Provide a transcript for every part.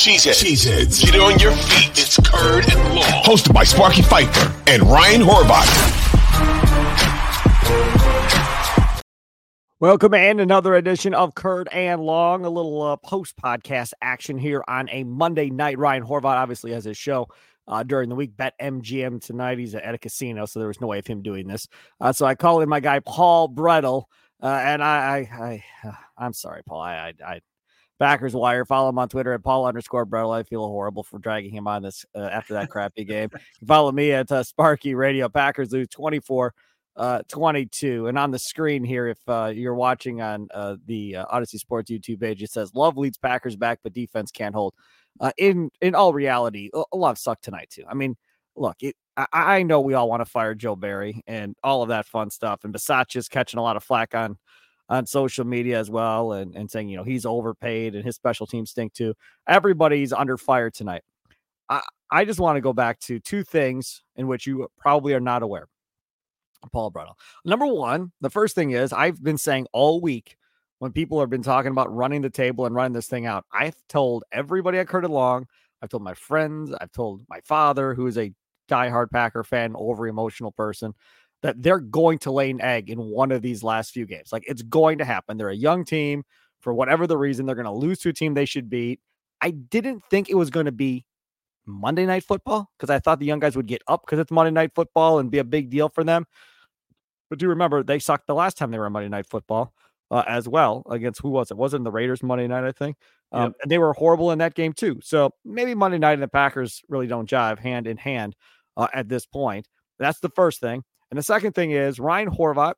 Cheeseheads. Cheeseheads. Get on your feet. It's Curd and Long. Hosted by Sparky Fifer and Ryan Horvat. Welcome and another edition of Curd and Long, a little uh, post podcast action here on a Monday night. Ryan Horvat obviously has his show uh, during the week. Bet MGM tonight. He's at a casino, so there was no way of him doing this. Uh, so I call in my guy Paul Bretl, uh, and I, I, I, I'm sorry, Paul. I, I, I Packers Wire. Follow him on Twitter at Paul underscore Bretl. I feel horrible for dragging him on this uh, after that crappy game. follow me at uh, Sparky Radio. Packers lose 24 uh, 22. And on the screen here, if uh, you're watching on uh, the uh, Audacy Sports YouTube page, it says Love leads Packers back, but defense can't hold. Uh, in in all reality, a Love sucked tonight too. I mean, look, it, I, I know we all want to fire Joe Barry and all of that fun stuff, and is catching a lot of flack on on social media as well and, and saying, you know, he's overpaid and his special teams stink too. Everybody's under fire tonight. I, I just want to go back to two things in which you probably are not aware. Paul Bretl. Number one, the first thing is I've been saying all week when people have been talking about running the table and running this thing out, I've told everybody I heard along. I've told my friends, I've told my father, who is a diehard Packer fan, over emotional person that they're going to lay an egg in one of these last few games. Like it's going to happen. They're a young team. For whatever the reason, they're going to lose to a team they should beat. I didn't think it was going to be Monday night football because I thought the young guys would get up because it's Monday night football and be a big deal for them. But do remember they sucked the last time they were on Monday night football uh, as well against who was it? Wasn't the Raiders Monday night, I think. Um, yep. And they were horrible in that game too. So maybe Monday night and the Packers really don't jive hand in hand uh, at this point. That's the first thing. And the second thing is Ryan Horvat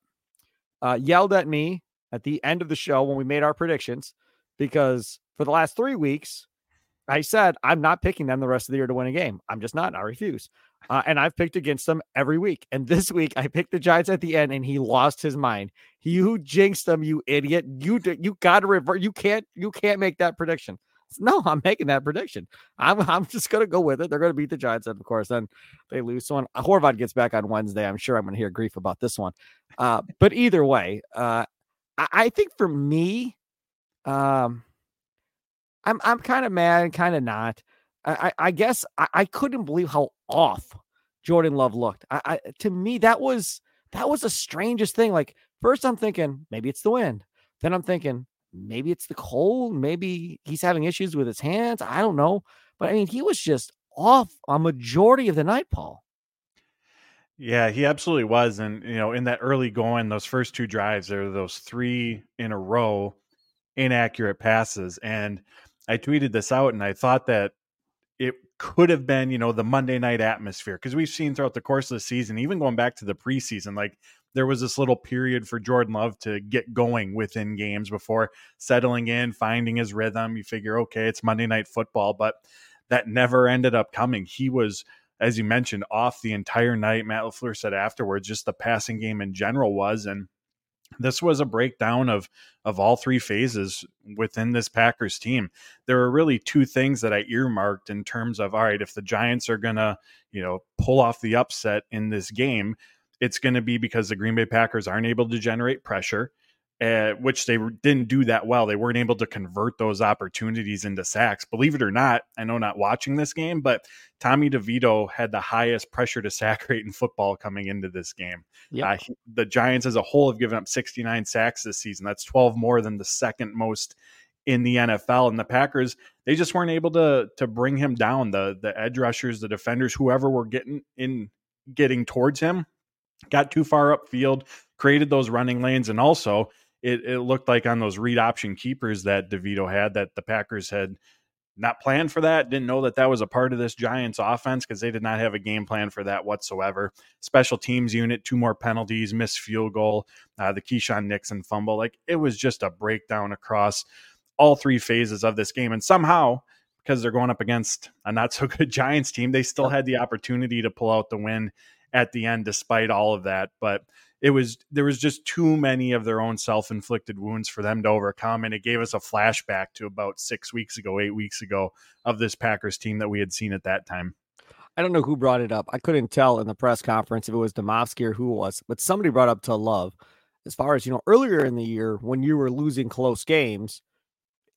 uh, yelled at me at the end of the show when we made our predictions because for the last three weeks, I said I'm not picking them the rest of the year to win a game. I'm just not. I refuse. Uh, and I've picked against them every week. And this week I picked the Giants at the end, and he lost his mind. You jinxed them, you idiot. You you got to revert. You can't you can't make that prediction. No, I'm making that prediction. I'm I'm just gonna go with it. They're gonna beat the Giants, and of course, then they lose. So when Horvat gets back on Wednesday, I'm sure I'm gonna hear grief about this one. Uh, but either way, uh, I, I think for me, um, I'm I'm kind of mad kind of not. I, I, guess I, I, couldn't believe how off Jordan Love looked. I, I to me that was that was the strangest thing. Like first I'm thinking maybe it's the wind. Then I'm thinking maybe it's the cold. Maybe he's having issues with his hands. I don't know. But I mean, he was just off a majority of the night, Paul. Yeah, he absolutely was. And, you know, in that early going, those first two drives, there were those three in a row inaccurate passes. And I tweeted this out and I thought that it could have been, you know, the Monday night atmosphere because we've seen throughout the course of the season, even going back to the preseason, like there was this little period for Jordan Love to get going within games before settling in, finding his rhythm. You figure, okay, it's Monday night football, but that never ended up coming. He was, as you mentioned, off the entire night. Matt LaFleur said afterwards, just the passing game in general was. And this was a breakdown of of all three phases within this Packers team. There were really two things that I earmarked in terms of all right, if the Giants are gonna, you know, pull off the upset in this game, it's going to be because the Green Bay Packers aren't able to generate pressure, uh, which they didn't do that well. They weren't able to convert those opportunities into sacks. Believe it or not, I know not watching this game, but Tommy DeVito had the highest pressure to sack rate in football coming into this game. Yep. Uh, he, the Giants as a whole have given up 69 sacks this season. That's 12 more than the second most in the NFL. And the Packers, they just weren't able to to bring him down. The the edge rushers, the defenders, whoever were getting in getting towards him got too far upfield, created those running lanes, and also it, it looked like on those read option keepers that DeVito had that the Packers had not planned for that, didn't know that that was a part of this Giants offense because they did not have a game plan for that whatsoever. Special teams unit, two more penalties, missed field goal, uh, the Keisean Nixon fumble. Like it was just a breakdown across all three phases of this game. And somehow, because they're going up against a not so good Giants team, they still had the opportunity to pull out the win at the end, despite all of that. But it was there was just too many of their own self-inflicted wounds for them to overcome and it gave us a flashback to about 6 weeks ago 8 weeks ago of this Packers team that we had seen at that time I don't know who brought it up. I couldn't tell in the press conference if it was Demovsky or who it was, but somebody brought up to Love. As far as you know, earlier in the year when you were losing close games,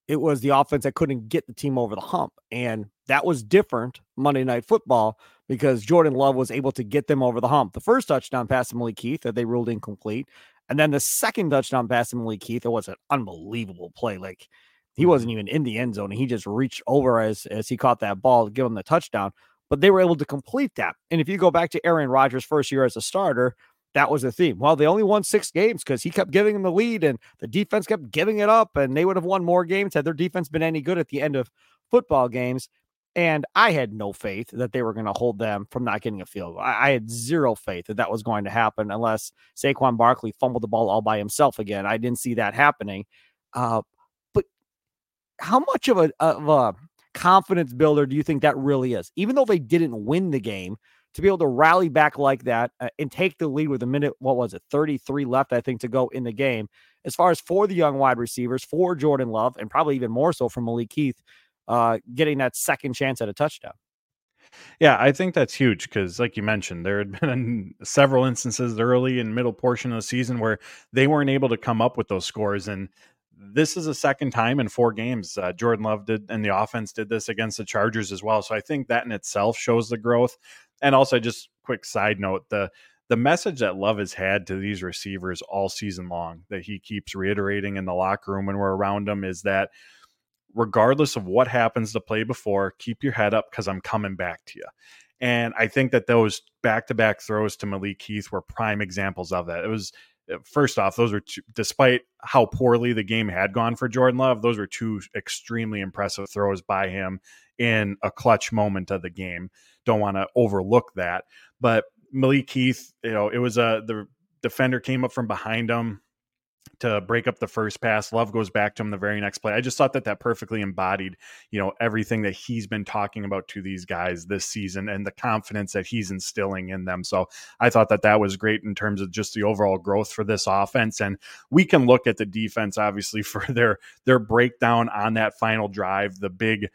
it was the offense that couldn't get the team over the hump. And that was different Monday Night Football because Jordan Love was able to get them over the hump. The first touchdown pass to Malik Heath that they ruled incomplete. And then the second touchdown pass to Malik Heath, it was an unbelievable play. Like he wasn't mm-hmm. even in the end zone. He just reached over as, as he caught that ball to give him the touchdown. But they were able to complete that. And if you go back to Aaron Rodgers' first year as a starter, that was the theme. Well, they only won six games because he kept giving them the lead and the defense kept giving it up, and they would have won more games had their defense been any good at the end of football games. And I had no faith that they were going to hold them from not getting a field goal. I, I, had zero faith that that was going to happen unless Saquon Barkley fumbled the ball all by himself again. I didn't see that happening. Uh, but how much of a, of a confidence builder do you think that really is? Even though they didn't win the game, to be able to rally back like that uh, and take the lead with a minute, what was it, 33 left, I think, to go in the game. As far as for the young wide receivers, for Jordan Love, and probably even more so for Malik Heath, uh, getting that second chance at a touchdown. Yeah, I think that's huge because, like you mentioned, there had been several instances early and middle portion of the season where they weren't able to come up with those scores. And this is a second time in four games. Uh, Jordan Love did, and the offense did this against the Chargers as well. So I think that in itself shows the growth. And also, just quick side note the the message that Love has had to these receivers all season long that he keeps reiterating in the locker room when we're around him is that regardless of what happens to play before, keep your head up because I'm coming back to you. And I think that those back to back throws to Malik Heath were prime examples of that. It was uh, first off, those were two, despite how poorly the game had gone for Jordan Love, those were two extremely impressive throws by him in a clutch moment of the game. Don't want to overlook that. But Malik Heath, you know, it was a the defender came up from behind him to break up the first pass. Love goes back to him the very next play. I just thought that that perfectly embodied, you know, everything that he's been talking about to these guys this season and the confidence that he's instilling in them. So I thought that that was great in terms of just the overall growth for this offense. And we can look at the defense obviously for their their breakdown on that final drive, the big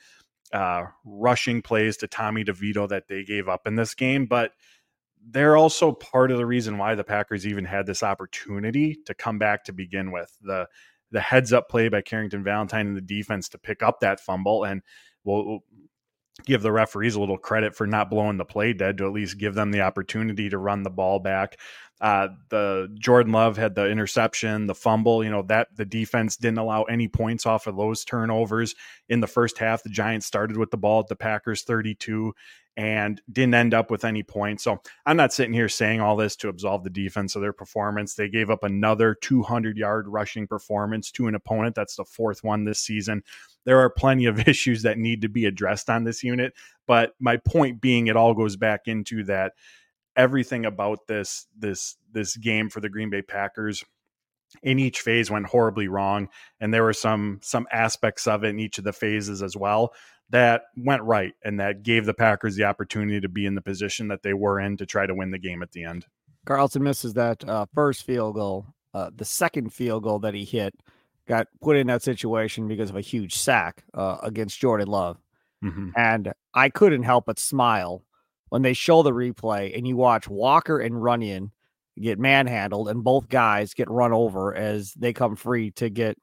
uh, rushing plays to Tommy DeVito that they gave up in this game, but they're also part of the reason why the Packers even had this opportunity to come back to begin with. The the heads up play by Carrington Valentine and the defense to pick up that fumble and we'll give the referees a little credit for not blowing the play dead to at least give them the opportunity to run the ball back. Uh, the Jordan Love had the interception, the fumble, you know, that the defense didn't allow any points off of those turnovers in the first half. The Giants started with the ball at the Packers 32 and didn't end up with any points. So I'm not sitting here saying all this to absolve the defense of their performance. They gave up another 200 yard rushing performance to an opponent. That's the fourth one this season. There are plenty of issues that need to be addressed on this unit. But my point being, it all goes back into that everything about this this this game for the Green Bay Packers in each phase went horribly wrong and there were some some aspects of it in each of the phases as well that went right and that gave the Packers the opportunity to be in the position that they were in to try to win the game at the end. Carlson misses that uh, first field goal. Uh, the second field goal that he hit got put in that situation because of a huge sack uh, against Jordan Love. Mm-hmm. And I couldn't help but smile when they show the replay and you watch Walker and Runyan get manhandled and both guys get run over as they come free to get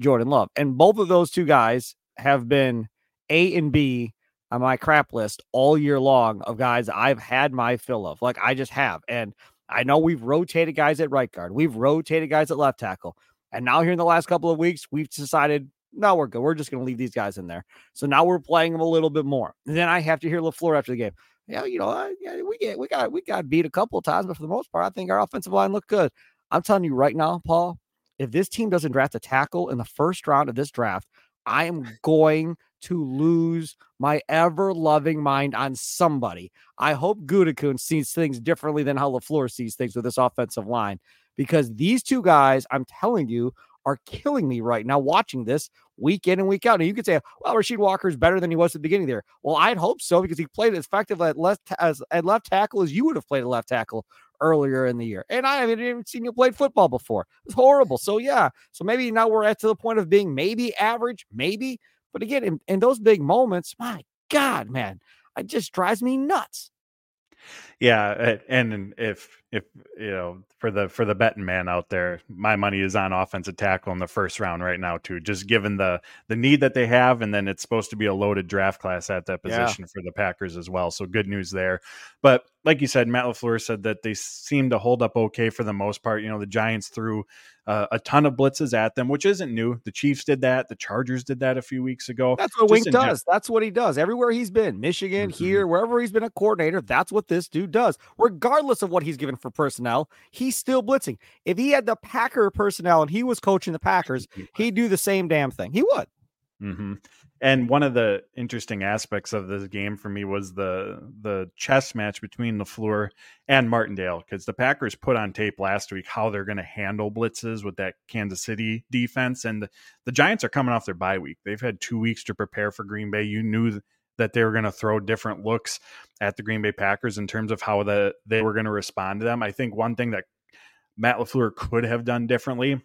Jordan Love. And both of those two guys have been A and B on my crap list all year long of guys I've had my fill of. Like I just have. And I know we've rotated guys at right guard, we've rotated guys at left tackle. And now here in the last couple of weeks, we've decided no, we're good. We're just going to leave these guys in there. So now we're playing them a little bit more. And then I have to hear LaFleur after the game yeah, you know, uh, yeah, we get we got we got beat a couple of times, but for the most part, I think our offensive line looked good. I'm telling you right now, Paul, if this team doesn't draft a tackle in the first round of this draft, I am going to lose my ever loving mind on somebody. I hope Gutekunst sees things differently than how LaFleur sees things with this offensive line because these two guys, I'm telling you, are killing me right now watching this week in and week out. And you could say, well, Rasheed Walker is better than he was at the beginning there. Well, I'd hope so because he played as effective at left as at left tackle as you would have played at left tackle earlier in the year. And I haven't even seen you play football before. It's horrible. So yeah. So maybe now we're at to the point of being maybe average, maybe. But again, in, in those big moments, my God, man, it just drives me nuts. Yeah, and if if you know for the for the betting man out there, my money is on offensive tackle in the first round right now too. Just given the the need that they have, and then it's supposed to be a loaded draft class at that position yeah. for the Packers as well. So good news there. But like you said, Matt LaFleur said that they seem to hold up okay for the most part. You know, the Giants threw uh, a ton of blitzes at them, which isn't new. The Chiefs did that. The Chargers did that a few weeks ago. That's what Wink does. that's what he does. Everywhere he's been, Michigan, mm-hmm. here, wherever he's been a coordinator, that's what this dude does. Regardless of what he's given for personnel, he's still blitzing. If he had the Packer personnel and he was coaching the Packers, he'd do the same damn thing. He would. Mm-hmm. And one of the interesting aspects of this game for me was the the chess match between LaFleur and Martindale because the Packers put on tape last week how they're going to handle blitzes with that Kansas City defense, and the, the Giants are coming off their bye week. They've had two weeks to prepare for Green Bay. You knew that they were going to throw different looks at the Green Bay Packers in terms of how the they were going to respond to them. I think one thing that Matt LaFleur could have done differently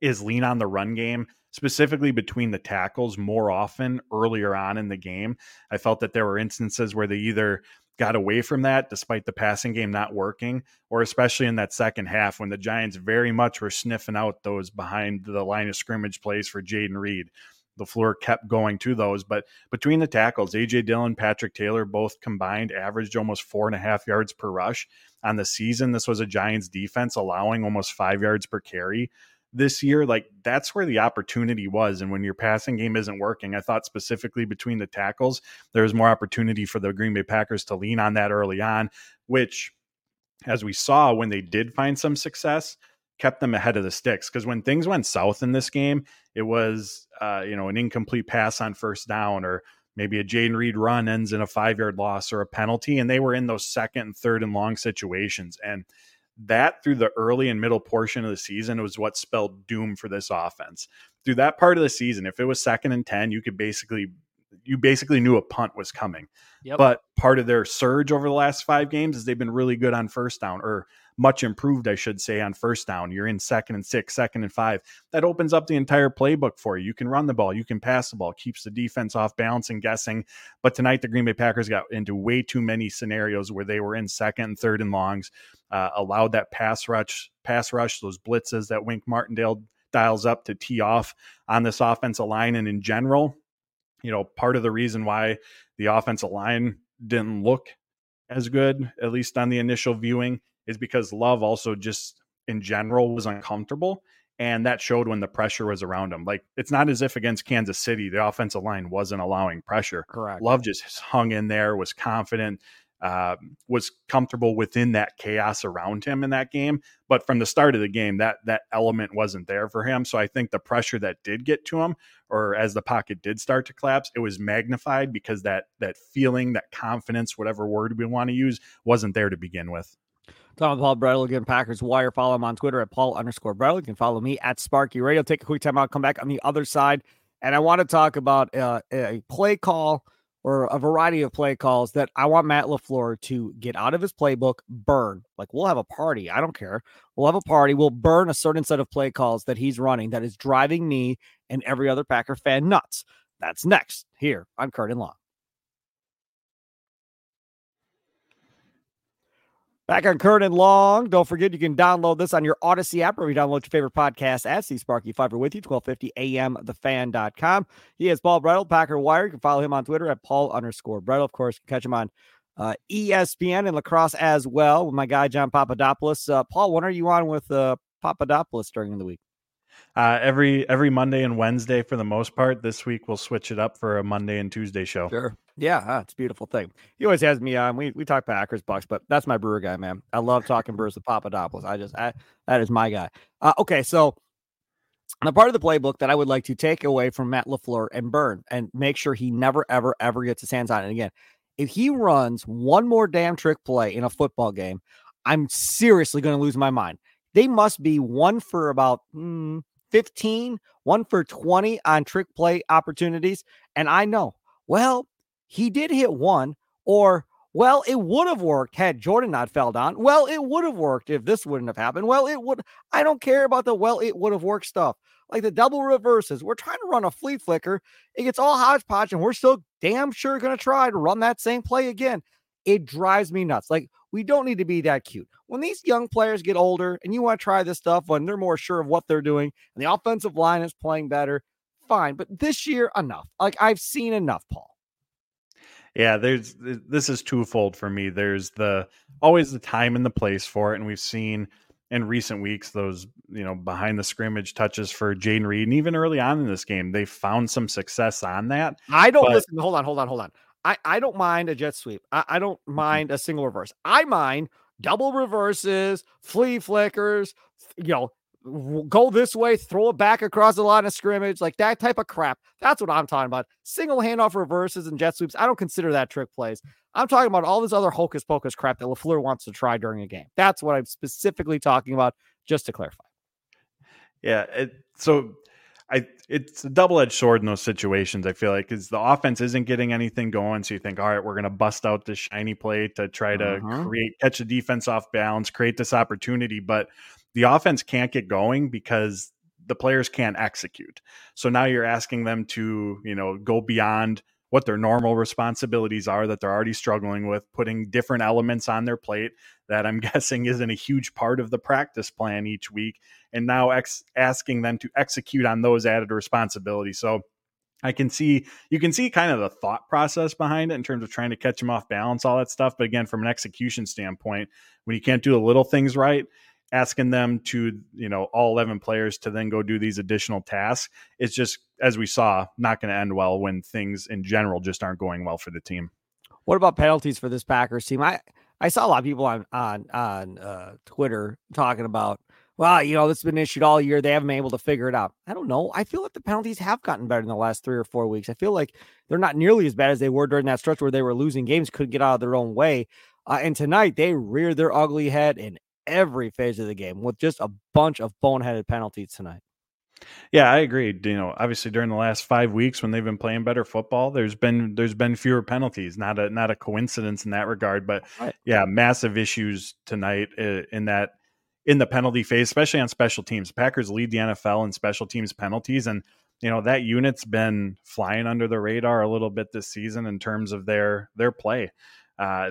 is lean on the run game specifically between the tackles more often earlier on in the game. I felt that there were instances where they either got away from that despite the passing game not working, or especially in that second half when the Giants very much were sniffing out those behind the line of scrimmage plays for Jayden Reed. LaFleur kept going to those, but between the tackles, AJ Dillon, Patrick Taylor, both combined averaged almost four and a half yards per rush on the season. This was a Giants defense allowing almost five yards per carry this year, like that's where the opportunity was. And when your passing game isn't working, I thought specifically between the tackles, there was more opportunity for the Green Bay Packers to lean on that early on, which, as we saw when they did find some success, kept them ahead of the sticks. Because when things went south in this game, it was, uh, you know, an incomplete pass on first down or maybe a Jayden Reed run ends in a five yard loss or a penalty. And they were in those second and third and long situations. And that through the early and middle portion of the season was what spelled doom for this offense. Through that part of the season, if it was second and 10, you could basically you basically knew a punt was coming. Yep. But part of their surge over the last 5 games is they've been really good on first down or much improved, I should say, on first down. You're in second and six, second and five. That opens up the entire playbook for you. You can run the ball, you can pass the ball, keeps the defense off balance and guessing. But tonight, the Green Bay Packers got into way too many scenarios where they were in second and third and longs, uh, allowed that pass rush, pass rush, those blitzes that Wink Martindale dials up to tee off on this offensive line. And in general, you know, part of the reason why the offensive line didn't look as good, at least on the initial viewing, is because Love also just in general was uncomfortable. And that showed when the pressure was around him. Like it's not as if against Kansas City, the offensive line wasn't allowing pressure. Correct. Love just hung in there, was confident, uh, was comfortable within that chaos around him in that game. But from the start of the game, that that element wasn't there for him. So I think the pressure that did get to him, or as the pocket did start to collapse, it was magnified because that that feeling, that confidence, whatever word we want to use, wasn't there to begin with. Tom Paul Bretl again, Packers Wire. Follow him on Twitter at Paul underscore Bretl. You can follow me at Sparky Radio. Take a quick time out, come back on the other side. And I want to talk about uh, a play call or a variety of play calls that I want Matt LaFleur to get out of his playbook, burn. Like we'll have a party. I don't care. We'll have a party. We'll burn a certain set of play calls that he's running that is driving me and every other Packer fan nuts. That's next here on Curd and Long. Back on Curd and Long. Don't forget you can download this on your Audacy app or you download your favorite podcast at C Sparky Fifer with you, 1250 AM thefan.com. He is Paul Bretl, Packer Wire. You can follow him on Twitter at Paul underscore Bretl. Of course, catch him on uh, ESPN and La Crosse as well with my guy John Papadopoulos. Uh, Paul, when are you on with uh, Papadopoulos during the week? Uh, every every Monday and Wednesday for the most part. This week we'll switch it up for a Monday and Tuesday show. Sure. Yeah, it's a beautiful thing. He always has me on. We we talk Packers Bucks, but that's my brewer guy, man. I love talking Brewers with Papadopoulos. I just I, that is my guy. Uh, okay, so the part of the playbook that I would like to take away from Matt LaFleur and burn and make sure he never ever ever gets his hands on it again. If he runs one more damn trick play in a football game, I'm seriously going to lose my mind. They must be one for about mm, 15, one for 20 on trick play opportunities. And I know, well, he did hit one, or well, it would have worked had Jordan not fell down. Well, it would have worked if this wouldn't have happened. Well, it would. I don't care about the well, it would have worked stuff. Like the double reverses. We're trying to run a flea flicker. It gets all hodgepodge, and we're still damn sure going to try to run that same play again. It drives me nuts. Like, we don't need to be that cute. When these young players get older and you want to try this stuff when they're more sure of what they're doing and the offensive line is playing better, fine. But this year, enough. Like, I've seen enough, Paul. Yeah, there's this is twofold for me. There's the always the time and the place for it, and we've seen in recent weeks those you know behind the scrimmage touches for Jayden Reed, and even early on in this game, they found some success on that. I don't but, listen. Hold on, hold on, hold on. I I don't mind a jet sweep. I, I don't mm-hmm. mind a single reverse. I mind double reverses, flea flickers, you know, go this way, throw it back across the line of scrimmage, like that type of crap. That's what I'm talking about. Single handoff reverses and jet sweeps. I don't consider that trick plays. I'm talking about all this other hocus pocus crap that LaFleur wants to try during a game. That's what I'm specifically talking about, just to clarify. Yeah. It, so I it's a double edged sword in those situations. I feel like because the offense isn't getting anything going, so you think, all right, we're going to bust out this shiny play to try to uh-huh. create catch the defense off balance, create this opportunity, but the offense can't get going because the players can't execute. So now you're asking them to, you know, go beyond what their normal responsibilities are that they're already struggling with, putting different elements on their plate that I'm guessing isn't a huge part of the practice plan each week, and now ex- asking them to execute on those added responsibilities. So I can see you can see kind of the thought process behind it in terms of trying to catch them off balance, all that stuff. But again, from an execution standpoint, when you can't do the little things right, asking them to you know all 11 players to then go do these additional tasks it's just as we saw not going to end well when things in general just aren't going well for the team. What about penalties for this packers team? I i saw a lot of people on on on uh, twitter talking about well you know this has been issued all year. They haven't been able to figure it out. I don't know. I feel like the penalties have gotten better in the last three or four weeks. I feel like they're not nearly as bad as they were during that stretch where they were losing games couldn't get out of their own way. Uh, and tonight they reared their ugly head in every phase of the game with just a bunch of boneheaded penalties tonight. Yeah, I agree. You know, obviously during the last five weeks when they've been playing better football, there's been there's been fewer penalties. Not a not a coincidence in that regard, but right. yeah, massive issues tonight uh, in that in the penalty phase, especially on special teams. Packers lead the NFL in special teams penalties, and you know that unit's been flying under the radar a little bit this season in terms of their their play. Uh,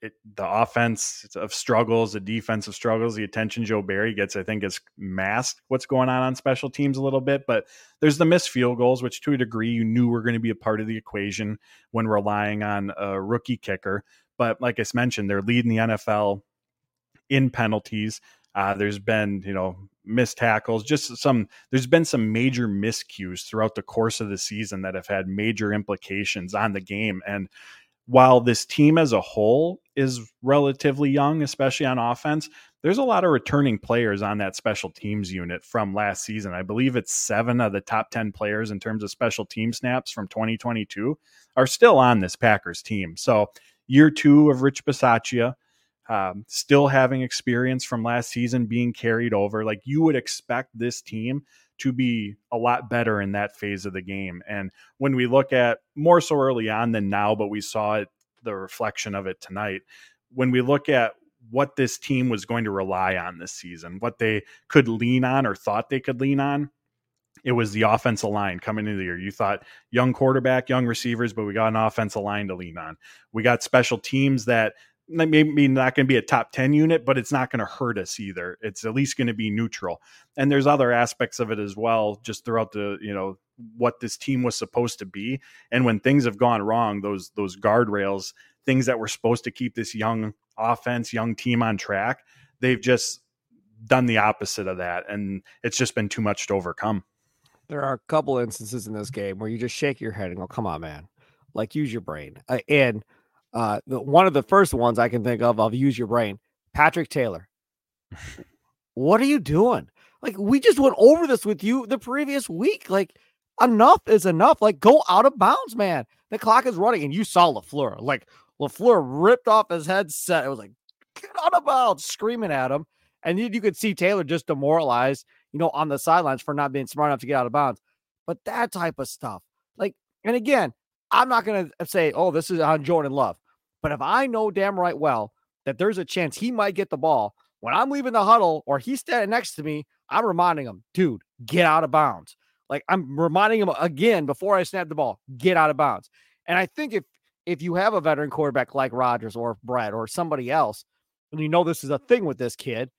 it, the offense of struggles, the defensive struggles, the attention Joe Barry gets, I think, is masked what's going on on special teams a little bit. But there's the missed field goals, which to a degree you knew were going to be a part of the equation when relying on a rookie kicker. But like I mentioned, they're leading the NFL in penalties. Uh, there's been, you know, missed tackles, just some, there's been some major miscues throughout the course of the season that have had major implications on the game. And while this team as a whole is relatively young, especially on offense, there's a lot of returning players on that special teams unit from last season. I believe it's seven of the top 10 players in terms of special team snaps from 2022 are still on this Packers team. So, year two of Rich Bisaccia, um, still having experience from last season being carried over. Like you would expect this team to be a lot better in that phase of the game. And when we look at more so early on than now, but we saw it, the reflection of it tonight, when we look at what this team was going to rely on this season, what they could lean on or thought they could lean on, it was the offensive line coming into the year. You thought young quarterback, young receivers, but we got an offensive line to lean on. We got special teams that maybe not going to be a top 10 unit, but it's not going to hurt us either. It's at least going to be neutral. And there's other aspects of it as well, just throughout the, you know, what this team was supposed to be. And when things have gone wrong, those those guardrails, things that were supposed to keep this young offense, young team on track, they've just done the opposite of that. And it's just been too much to overcome. There are a couple instances in this game where you just shake your head and go, come on, man. Like use your brain. Uh, and uh, the, one of the first ones I can think of of use your brain, Patrick Taylor. what are you doing? Like we just went over this with you the previous week. Like enough is enough. Like go out of bounds, man. The clock is running, and you saw Lafleur. Like Lafleur ripped off his headset. It was like get out of bounds, screaming at him, and you, you could see Taylor just demoralized. you know, on the sidelines for not being smart enough to get out of bounds. But that type of stuff, like, and again, I'm not going to uh, say, oh, this is on Jordan Love. But if I know damn right well that there's a chance he might get the ball when I'm leaving the huddle or he's standing next to me, I'm reminding him, dude, get out of bounds. Like I'm reminding him again before I snap the ball, get out of bounds. And I think if if you have a veteran quarterback like Rodgers or Brett or somebody else, and you know this is a thing with this kid,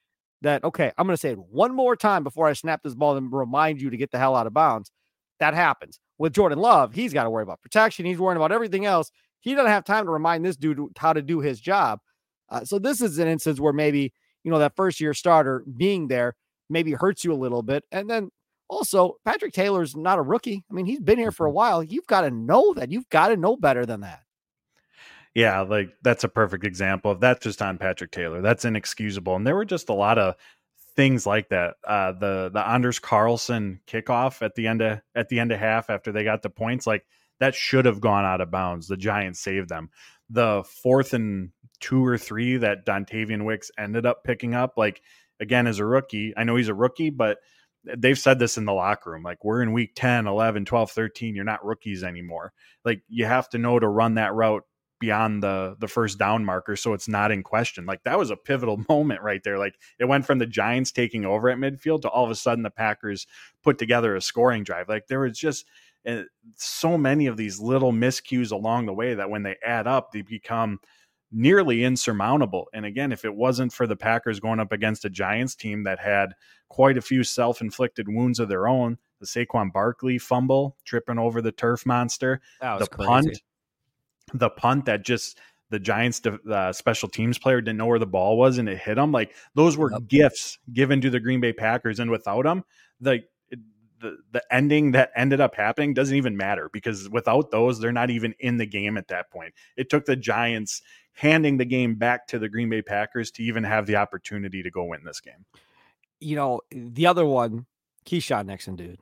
that okay, I'm going to say it one more time before I snap this ball and remind you to get the hell out of bounds. That happens with Jordan Love. He's got to worry about protection. He's worrying about everything else. He doesn't have time to remind this dude how to do his job. Uh, so this is an instance where maybe you know that first year starter being there maybe hurts you a little bit, and then also Patrick Taylor's not a rookie. I mean, he's been here for a mm-hmm. while. You've got to know that. You've got to know better than that. Yeah, like that's a perfect example of that just on Patrick Taylor. That's inexcusable. And there were just a lot of things like that. Uh the the Anders Carlson kickoff at the end of at the end of half after they got the points, like that should have gone out of bounds. The Giants saved them. The fourth and two or three that Dontayvion Wicks ended up picking up, like again as a rookie. I know he's a rookie, but they've said this in the locker room like we're in week 10 11 12 13 you're not rookies anymore like you have to know to run that route beyond the the first down marker so it's not in question. Like that was a pivotal moment right there. Like it went from the giants taking over at midfield to all of a sudden the packers put together a scoring drive. Like there was just uh, so many of these little miscues along the way that when they add up they become nearly insurmountable. And again if it wasn't for the packers going up against a giants team that had quite a few self-inflicted wounds of their own the Saquon Barkley fumble tripping over the turf monster the crazy. punt the punt that just the Giants uh, special teams player didn't know where the ball was and it hit him. Like those were yep. gifts given to the Green Bay Packers, and without them, the the the ending that ended up happening doesn't even matter because without those, they're not even in the game at that point. It took the Giants handing the game back to the Green Bay Packers to even have the opportunity to go win this game. You know, the other one, Keisean Nixon, dude.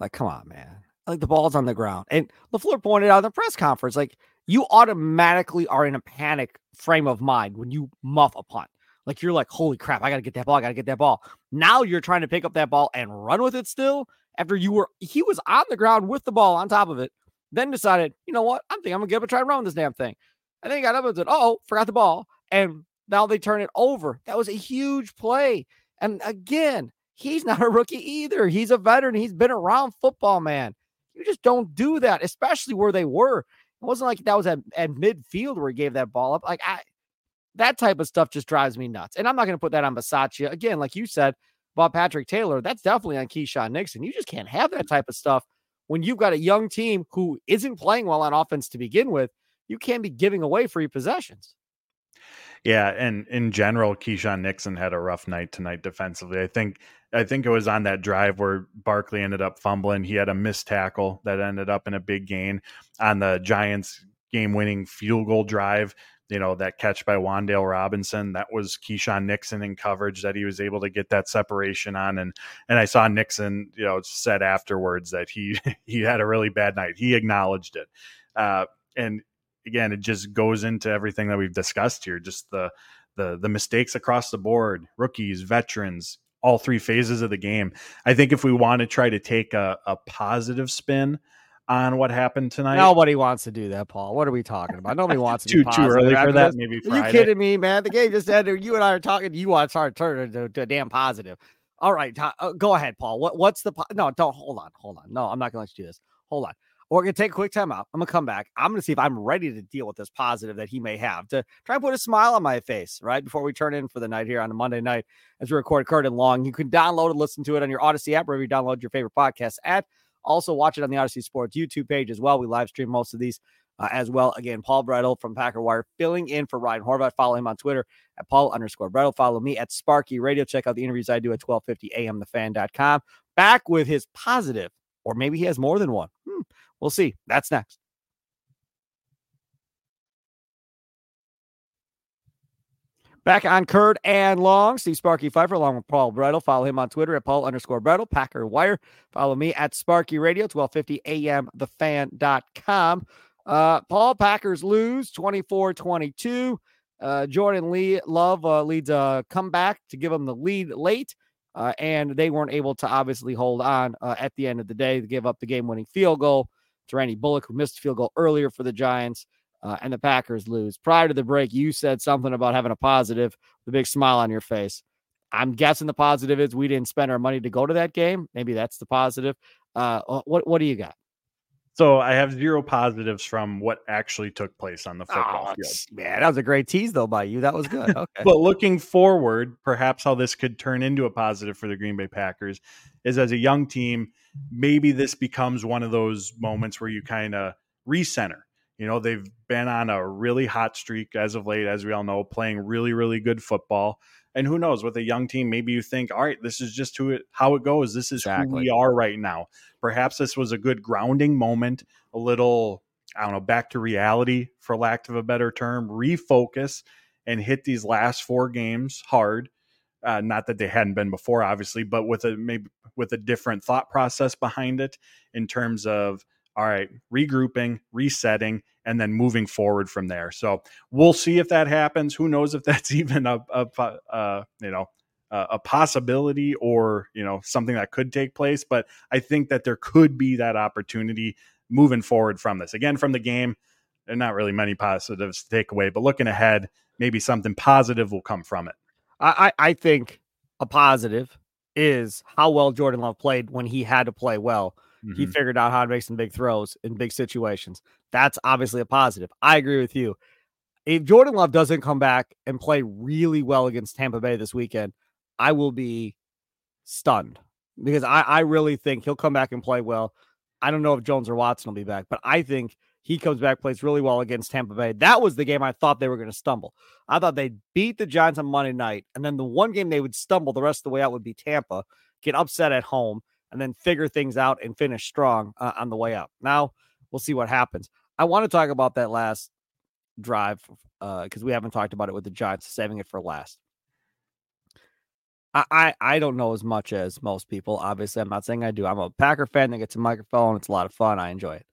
Like, come on, man. Like the ball's on the ground. And LaFleur pointed out in the press conference, like you automatically are in a panic frame of mind when you muff a punt. Like you're like, holy crap, I gotta get that ball, I gotta get that ball. Now you're trying to pick up that ball and run with it still after you were he was on the ground with the ball on top of it, then decided, you know what? I'm thinking I'm gonna get up and try and run this damn thing. And then he got up and said, Oh, forgot the ball. And now they turn it over. That was a huge play. And again, he's not a rookie either. He's a veteran. He's been around football, man. You just don't do that, especially where they were. It wasn't like that was at, at midfield where he gave that ball up. Like I that type of stuff just drives me nuts. And I'm not going to put that on Bisaccia. Again, like you said about Patrick Taylor, that's definitely on Keisean Nixon. You just can't have that type of stuff when you've got a young team who isn't playing well on offense to begin with. You can't be giving away free possessions. Yeah, and in general, Keisean Nixon had a rough night tonight defensively. I think I think it was on that drive where Barkley ended up fumbling. He had a missed tackle that ended up in a big gain on the Giants game-winning field goal drive. You know that catch by Wan'Dale Robinson that was Keisean Nixon in coverage that he was able to get that separation on, and and I saw Nixon, you know, said afterwards that he he had a really bad night. He acknowledged it, uh, and again, it just goes into everything that we've discussed here. Just the the the mistakes across the board, rookies, veterans, all three phases of the game. I think if we want to try to take a, a positive spin on what happened tonight, nobody wants to do that, Paul. What are we talking about? Nobody wants to too too early for that. Maybe Friday. Are you kidding me, man? The game just ended. You and I are talking. You want to start turning to, to damn positive. All right, uh, go ahead, Paul. What what's the po- no? Don't hold on, hold on. No, I'm not going to let you do this. Hold on. We're going to take a quick time out. I'm going to come back. I'm going to see if I'm ready to deal with this positive that he may have to try and put a smile on my face, right? Before we turn in for the night here on a Monday night as we record Curd and Long. You can download and listen to it on your Audacy app, wherever you download your favorite podcast at. Also, watch it on the Audacy Sports YouTube page as well. We live stream most of these uh, as well. Again, Paul Bretl from Packer Wire filling in for Ryan Horvat. Follow him on Twitter at Paul underscore Bretl. Follow me at Sparky Radio. Check out the interviews I do at 1250 amthefan.com. Back with his positive, or maybe he has more than one. Hmm. We'll see. That's next. Back on Curd and Long, Steve Sparky Fifer along with Paul Bretl. Follow him on Twitter at Paul underscore Bretl, Packer Wire. Follow me at Sparky Radio, 1250 AM, thefan.com. Uh, Paul, Packers lose 24 22. Uh, Jordan Lee Love uh, leads a comeback to give them the lead late. uh, and they weren't able to obviously hold on uh, at the end of the day to give up the game winning field goal to Randy Bullock, who missed a field goal earlier for the Giants, uh, and the Packers lose. Prior to the break, you said something about having a positive, the big smile on your face. I'm guessing the positive is we didn't spend our money to go to that game. Maybe that's the positive. Uh, what what do you got? So I have zero positives from what actually took place on the football oh, field. Man, that was a great tease though by you. That was good. Okay. but looking forward, perhaps how this could turn into a positive for the Green Bay Packers is as a young team, maybe this becomes one of those moments where you kind of recenter. You know, they've been on a really hot streak as of late, as we all know, playing really, really good football. And who knows, with a young team, maybe you think, all right, this is just who it, how it goes. This is exactly. who we are right now. Perhaps this was a good grounding moment, a little, I don't know, back to reality, for lack of a better term, refocus and hit these last four games hard. Uh, not that they hadn't been before, obviously, but with a maybe with a different thought process behind it in terms of all right, regrouping, resetting, and then moving forward from there. So we'll see if that happens. Who knows if that's even a, a uh, you know a possibility or you know something that could take place. But I think that there could be that opportunity moving forward from this. Again, from the game, there are not really many positives to take away, but looking ahead, maybe something positive will come from it. I, I think a positive is how well Jordan Love played when he had to play well Mm-hmm. He figured out how to make some big throws in big situations. That's obviously a positive. I agree with you. If Jordan Love doesn't come back and play really well against Tampa Bay this weekend, I will be stunned because I, I really think he'll come back and play well. I don't know if Jones or Watson will be back, but I think he comes back, plays really well against Tampa Bay. That was the game I thought they were going to stumble. I thought they'd beat the Giants on Monday night, and then the one game they would stumble the rest of the way out would be Tampa, get upset at home, and then figure things out and finish strong uh, on the way up. Now we'll see what happens. I want to talk about that last drive because uh, we haven't talked about it with the Giants, saving it for last. I, I, I don't know as much as most people. Obviously, I'm not saying I do. I'm a Packer fan that gets a microphone. It's a lot of fun. I enjoy it.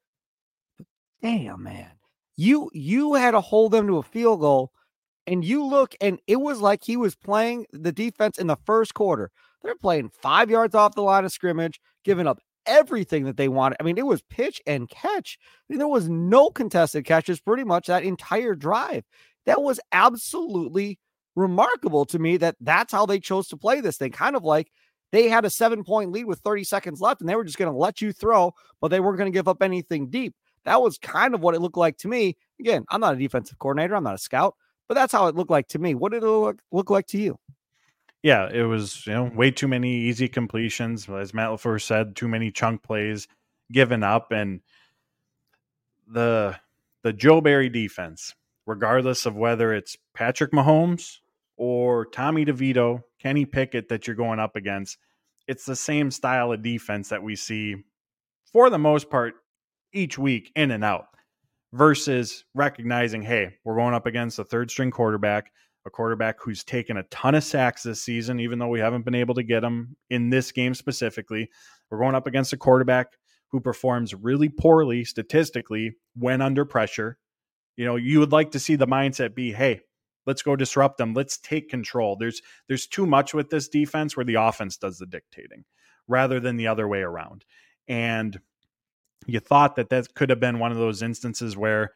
But damn, man, you you had to hold them to a field goal, and you look, and it was like he was playing the defense in the first quarter. They're playing five yards off the line of scrimmage, giving up everything that they wanted. I mean, it was pitch and catch. I mean, there was no contested catches pretty much that entire drive. That was absolutely remarkable to me that that's how they chose to play this thing. Kind of like they had a seven point lead with 30 seconds left and they were just going to let you throw, but they weren't going to give up anything deep. That was kind of what it looked like to me. Again, I'm not a defensive coordinator, I'm not a scout, but that's how it looked like to me. What did it look, look like to you? Yeah, it was you know way too many easy completions, as Matt LaFleur said, too many chunk plays given up, and the the Joe Barry defense, regardless of whether it's Patrick Mahomes or Tommy DeVito, Kenny Pickett that you're going up against, it's the same style of defense that we see for the most part each week in and out versus recognizing, hey, we're going up against a third string quarterback a quarterback who's taken a ton of sacks this season, even though we haven't been able to get him in this game specifically. We're going up against a quarterback who performs really poorly statistically when under pressure. You know, you would like to see the mindset be, hey, let's go disrupt them. Let's take control. There's there's too much with this defense where the offense does the dictating rather than the other way around. And you thought that that could have been one of those instances where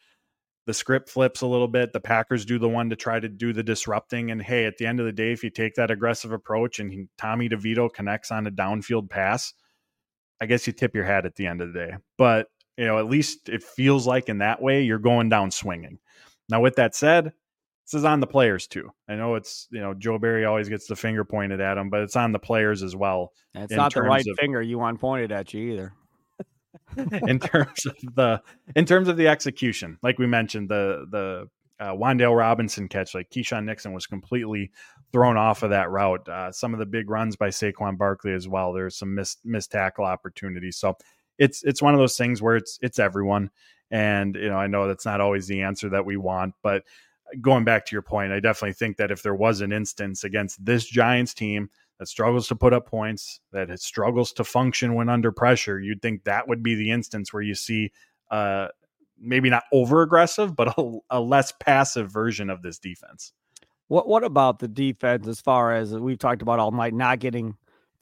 the script flips a little bit. The Packers do the one to try to do the disrupting. And hey, at the end of the day, if you take that aggressive approach and he, Tommy DeVito connects on a downfield pass, I guess you tip your hat at the end of the day. But, you know, at least it feels like in that way you're going down swinging. Now, with that said, this is on the players too. I know it's, you know, Joe Barry always gets the finger pointed at him, but it's on the players as well. It's not the right of, finger you want pointed at you either. in terms of the in terms of the execution. Like we mentioned, the the uh, Wan'Dale Robinson catch, like Keisean Nixon was completely thrown off of that route. Uh, some of the big runs by Saquon Barkley as well. There's some missed missed tackle opportunities. So it's it's one of those things where it's it's everyone. And you know, I know that's not always the answer that we want, but going back to your point, I definitely think that if there was an instance against this Giants team that struggles to put up points, that it struggles to function when under pressure, you'd think that would be the instance where you see uh, maybe not over aggressive, but a, a, less passive version of this defense. What What about the defense as far as we've talked about all night, not getting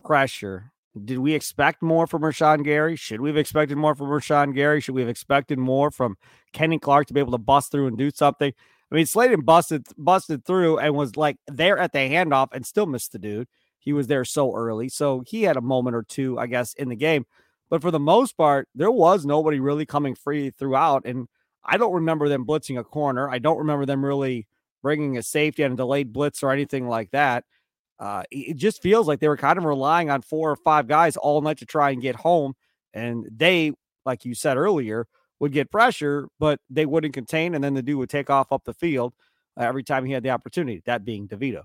pressure. Did we expect more from Rashan Gary? Should we have expected more from Rashan Gary? Should we have expected more from Kenny Clark to be able to bust through and do something? I mean, Slaton busted busted through and was like there at the handoff and still missed the dude. He was there so early, so he had a moment or two, I guess, in the game. But for the most part, there was nobody really coming free throughout, and I don't remember them blitzing a corner. I don't remember them really bringing a safety and a delayed blitz or anything like that. Uh, it just feels like they were kind of relying on four or five guys all night to try and get home. And they, like you said earlier, would get pressure, but they wouldn't contain. And then the dude would take off up the field uh, every time he had the opportunity, that being DeVito.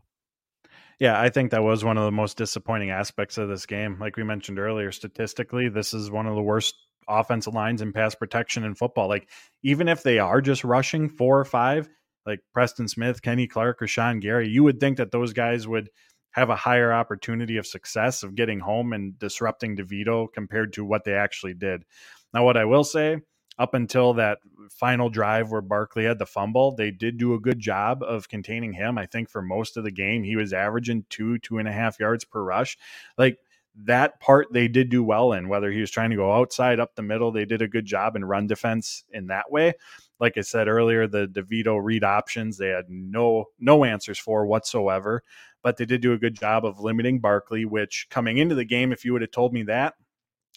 Yeah, I think that was one of the most disappointing aspects of this game. Like we mentioned earlier, statistically, this is one of the worst offensive lines in pass protection in football. Like, even if they are just rushing four or five, like Preston Smith, Kenny Clark, or Sean Gary, you would think that those guys would have a higher opportunity of success of getting home and disrupting DeVito compared to what they actually did. Now, what I will say, up until that final drive where Barkley had the fumble, they did do a good job of containing him. I think for most of the game, he was averaging two, two and a half yards per rush. Like that part, they did do well in, whether he was trying to go outside, up the middle, they did a good job in run defense in that way like I said earlier, the DeVito read options they had no no answers for whatsoever but they did do a good job of limiting Barkley, which coming into the game, if you would have told me that,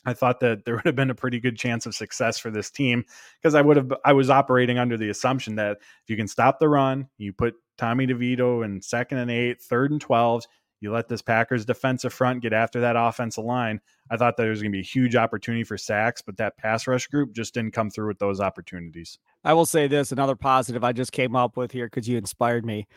I thought that there would have been a pretty good chance of success for this team because I would have I was operating under the assumption that if you can stop the run, you put Tommy DeVito in second and eight, third and twelve, you let this Packers defensive front get after that offensive line. I thought that there was going to be a huge opportunity for sacks, but that pass rush group just didn't come through with those opportunities. I will say this another positive I just came up with here because you inspired me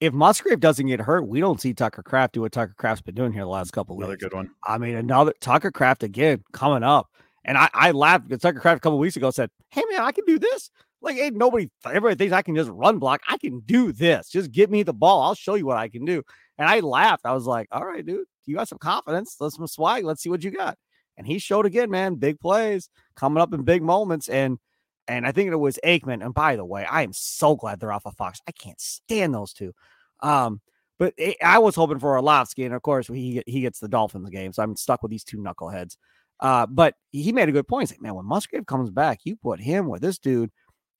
if Musgrave doesn't get hurt, we don't see Tucker Kraft do what Tucker Kraft's been doing here the last couple another weeks. Another good one. I mean, another Tucker Kraft again coming up. And I, I laughed because Tucker Kraft a couple weeks ago said, Hey man, I can do this. Like, ain't nobody everybody thinks I can just run block. I can do this. Just give me the ball. I'll show you what I can do. And I laughed. I was like, All right, dude, you got some confidence. Let's some swag. Let's see what you got. And he showed again, man, big plays coming up in big moments. And and I think it was Aikman. And by the way, I am so glad they're off of Fox. I can't stand those two. Um, but it, I was hoping for Orlovsky, and of course he he gets the Dolphins game, so I'm stuck with these two knuckleheads. Uh, but he made a good point. He's like, man, when Musgrave comes back, you put him with this dude,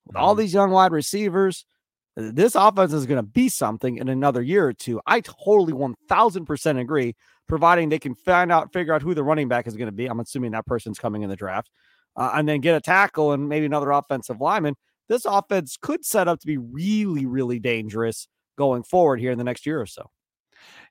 with all mm-hmm. these young wide receivers. This offense is going to be something in another year or two. I totally 1000% agree, providing they can find out, figure out who the running back is going to be. I'm assuming that person's coming in the draft, uh, and then get a tackle and maybe another offensive lineman. This offense could set up to be really, really dangerous going forward here in the next year or so.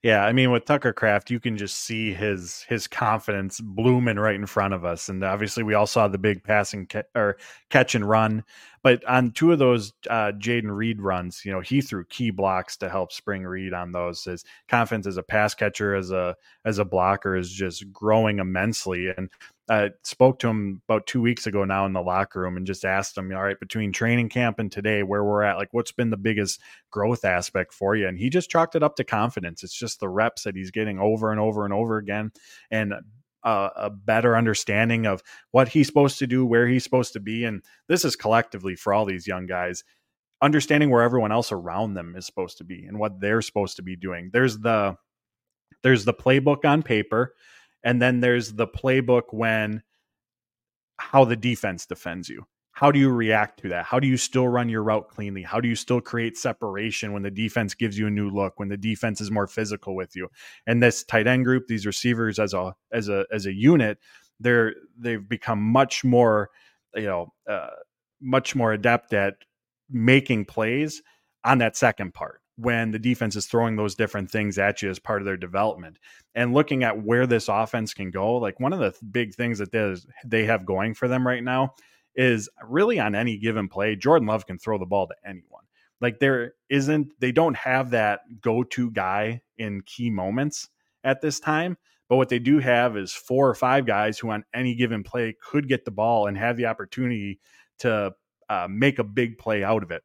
Yeah, I mean with Tucker Kraft, you can just see his his confidence blooming right in front of us, and obviously we all saw the big passing ca- or catch and run. But on two of those uh, Jayden Reed runs, you know he threw key blocks to help Spring Reed on those. His confidence as a pass catcher, as a as a blocker, is just growing immensely. And I spoke to him about two weeks ago now in the locker room and just asked him, all right, between training camp and today, where we're at, like what's been the biggest growth aspect for you? And he just chalked it up to confidence. It's just the reps that he's getting over and over and over again. And uh, a better understanding of what he's supposed to do, where he's supposed to be. And this is collectively for all these young guys, understanding where everyone else around them is supposed to be and what they're supposed to be doing. There's the there's the playbook on paper and then there's the playbook when how the defense defends you. How do you react to that? How do you still run your route cleanly? How do you still create separation when the defense gives you a new look, when the defense is more physical with you? And this tight end group, these receivers as a as a as a unit, they're they've become much more, you know, uh, much more adept at making plays on that second part when the defense is throwing those different things at you as part of their development and looking at where this offense can go like one of the big things that they have going for them right now is really on any given play Jordan Love can throw the ball to anyone. Like there isn't they don't have that go-to guy in key moments at this time but what they do have is four or five guys who on any given play could get the ball and have the opportunity to uh, make a big play out of it.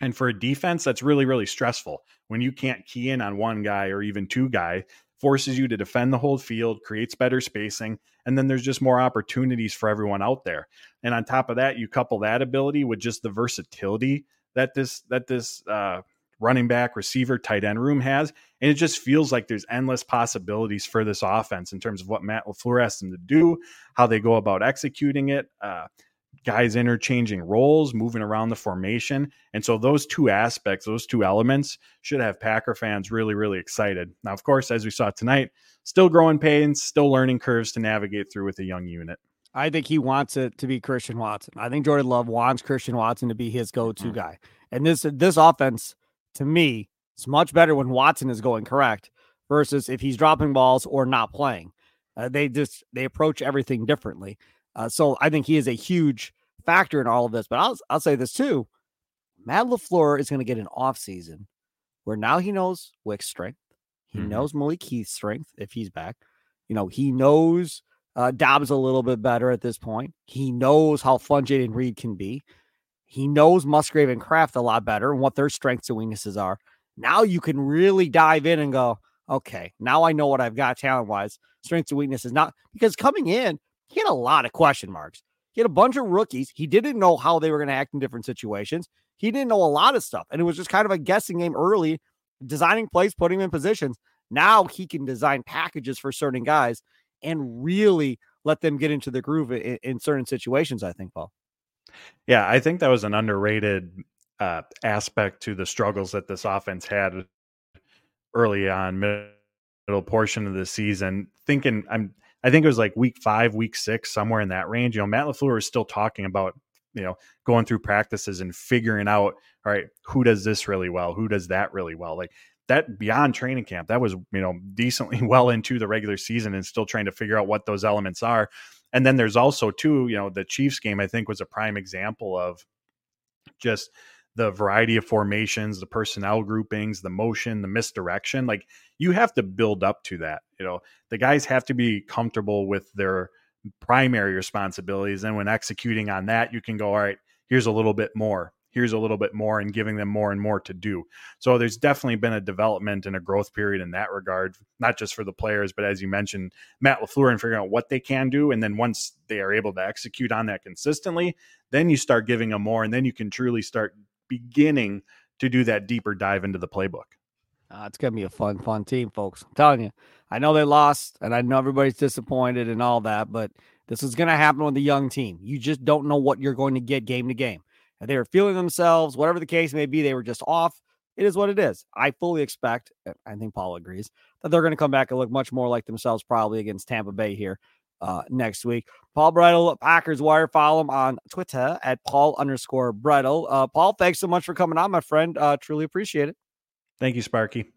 And for a defense, that's really, really stressful. When you can't key in on one guy or even two guy, forces you to defend the whole field, creates better spacing, and then there's just more opportunities for everyone out there. And on top of that, you couple that ability with just the versatility that this that this uh, running back, receiver, tight end room has. And it just feels like there's endless possibilities for this offense in terms of what Matt LaFleur has them to do, how they go about executing it. Uh, guys interchanging roles, moving around the formation. And so those two aspects, those two elements should have Packer fans really, really excited. Now, of course, as we saw tonight, still growing pains, still learning curves to navigate through with a young unit. I think he wants it to be Christian Watson. I think Jordan Love wants Christian Watson to be his go-to mm-hmm. guy. And this this offense, to me, is much better when Watson is going correct versus if he's dropping balls or not playing. Uh, they just they approach everything differently. Uh, so I think he is a huge factor in all of this. But I'll I'll say this too: Matt LaFleur is going to get an off season where now he knows Wick's strength, he mm-hmm. knows Malik Heath's strength if he's back. You know, he knows uh, Doubs a little bit better at this point. He knows how fun Jayden Reed can be. He knows Musgrave and Kraft a lot better and what their strengths and weaknesses are. Now you can really dive in and go, okay, now I know what I've got talent wise, strengths and weaknesses. Not because coming in, he had a lot of question marks. He had a bunch of rookies. He didn't know how they were going to act in different situations. He didn't know a lot of stuff. And it was just kind of a guessing game early, designing plays, putting him in positions. Now he can design packages for certain guys and really let them get into the groove in, in certain situations, I think, Paul. Yeah, I think that was an underrated uh, aspect to the struggles that this offense had early on, middle portion of the season. Thinking, I'm I think it was like week five, week six, somewhere in that range. You know, Matt LaFleur is still talking about, you know, going through practices and figuring out, all right, who does this really well? Who does that really well? Like that beyond training camp, that was, you know, decently well into the regular season and still trying to figure out what those elements are. And then there's also, too, you know, the Chiefs game, I think, was a prime example of just the variety of formations, the personnel groupings, the motion, the misdirection. Like you have to build up to that. You know, the guys have to be comfortable with their primary responsibilities. And when executing on that, you can go, all right, here's a little bit more. Here's a little bit more, and giving them more and more to do. So there's definitely been a development and a growth period in that regard, not just for the players, but as you mentioned, Matt LaFleur and figuring out what they can do. And then once they are able to execute on that consistently, then you start giving them more, and then you can truly start beginning to do that deeper dive into the playbook. Uh, it's gonna be a fun, fun team, folks. I'm telling you. I know they lost, and I know everybody's disappointed and all that, but this is gonna happen with a young team. You just don't know what you're going to get game to game. And they were feeling themselves, whatever the case may be, they were just off. It is what it is. I fully expect, I think Paul agrees, that they're going to come back and look much more like themselves probably against Tampa Bay here uh, next week. Paul Bretl, Packers Wire. Follow him on Twitter at Paul underscore Bretl. Uh, Paul, thanks so much for coming on, my friend. Uh, truly appreciate it. Thank you, Sparky.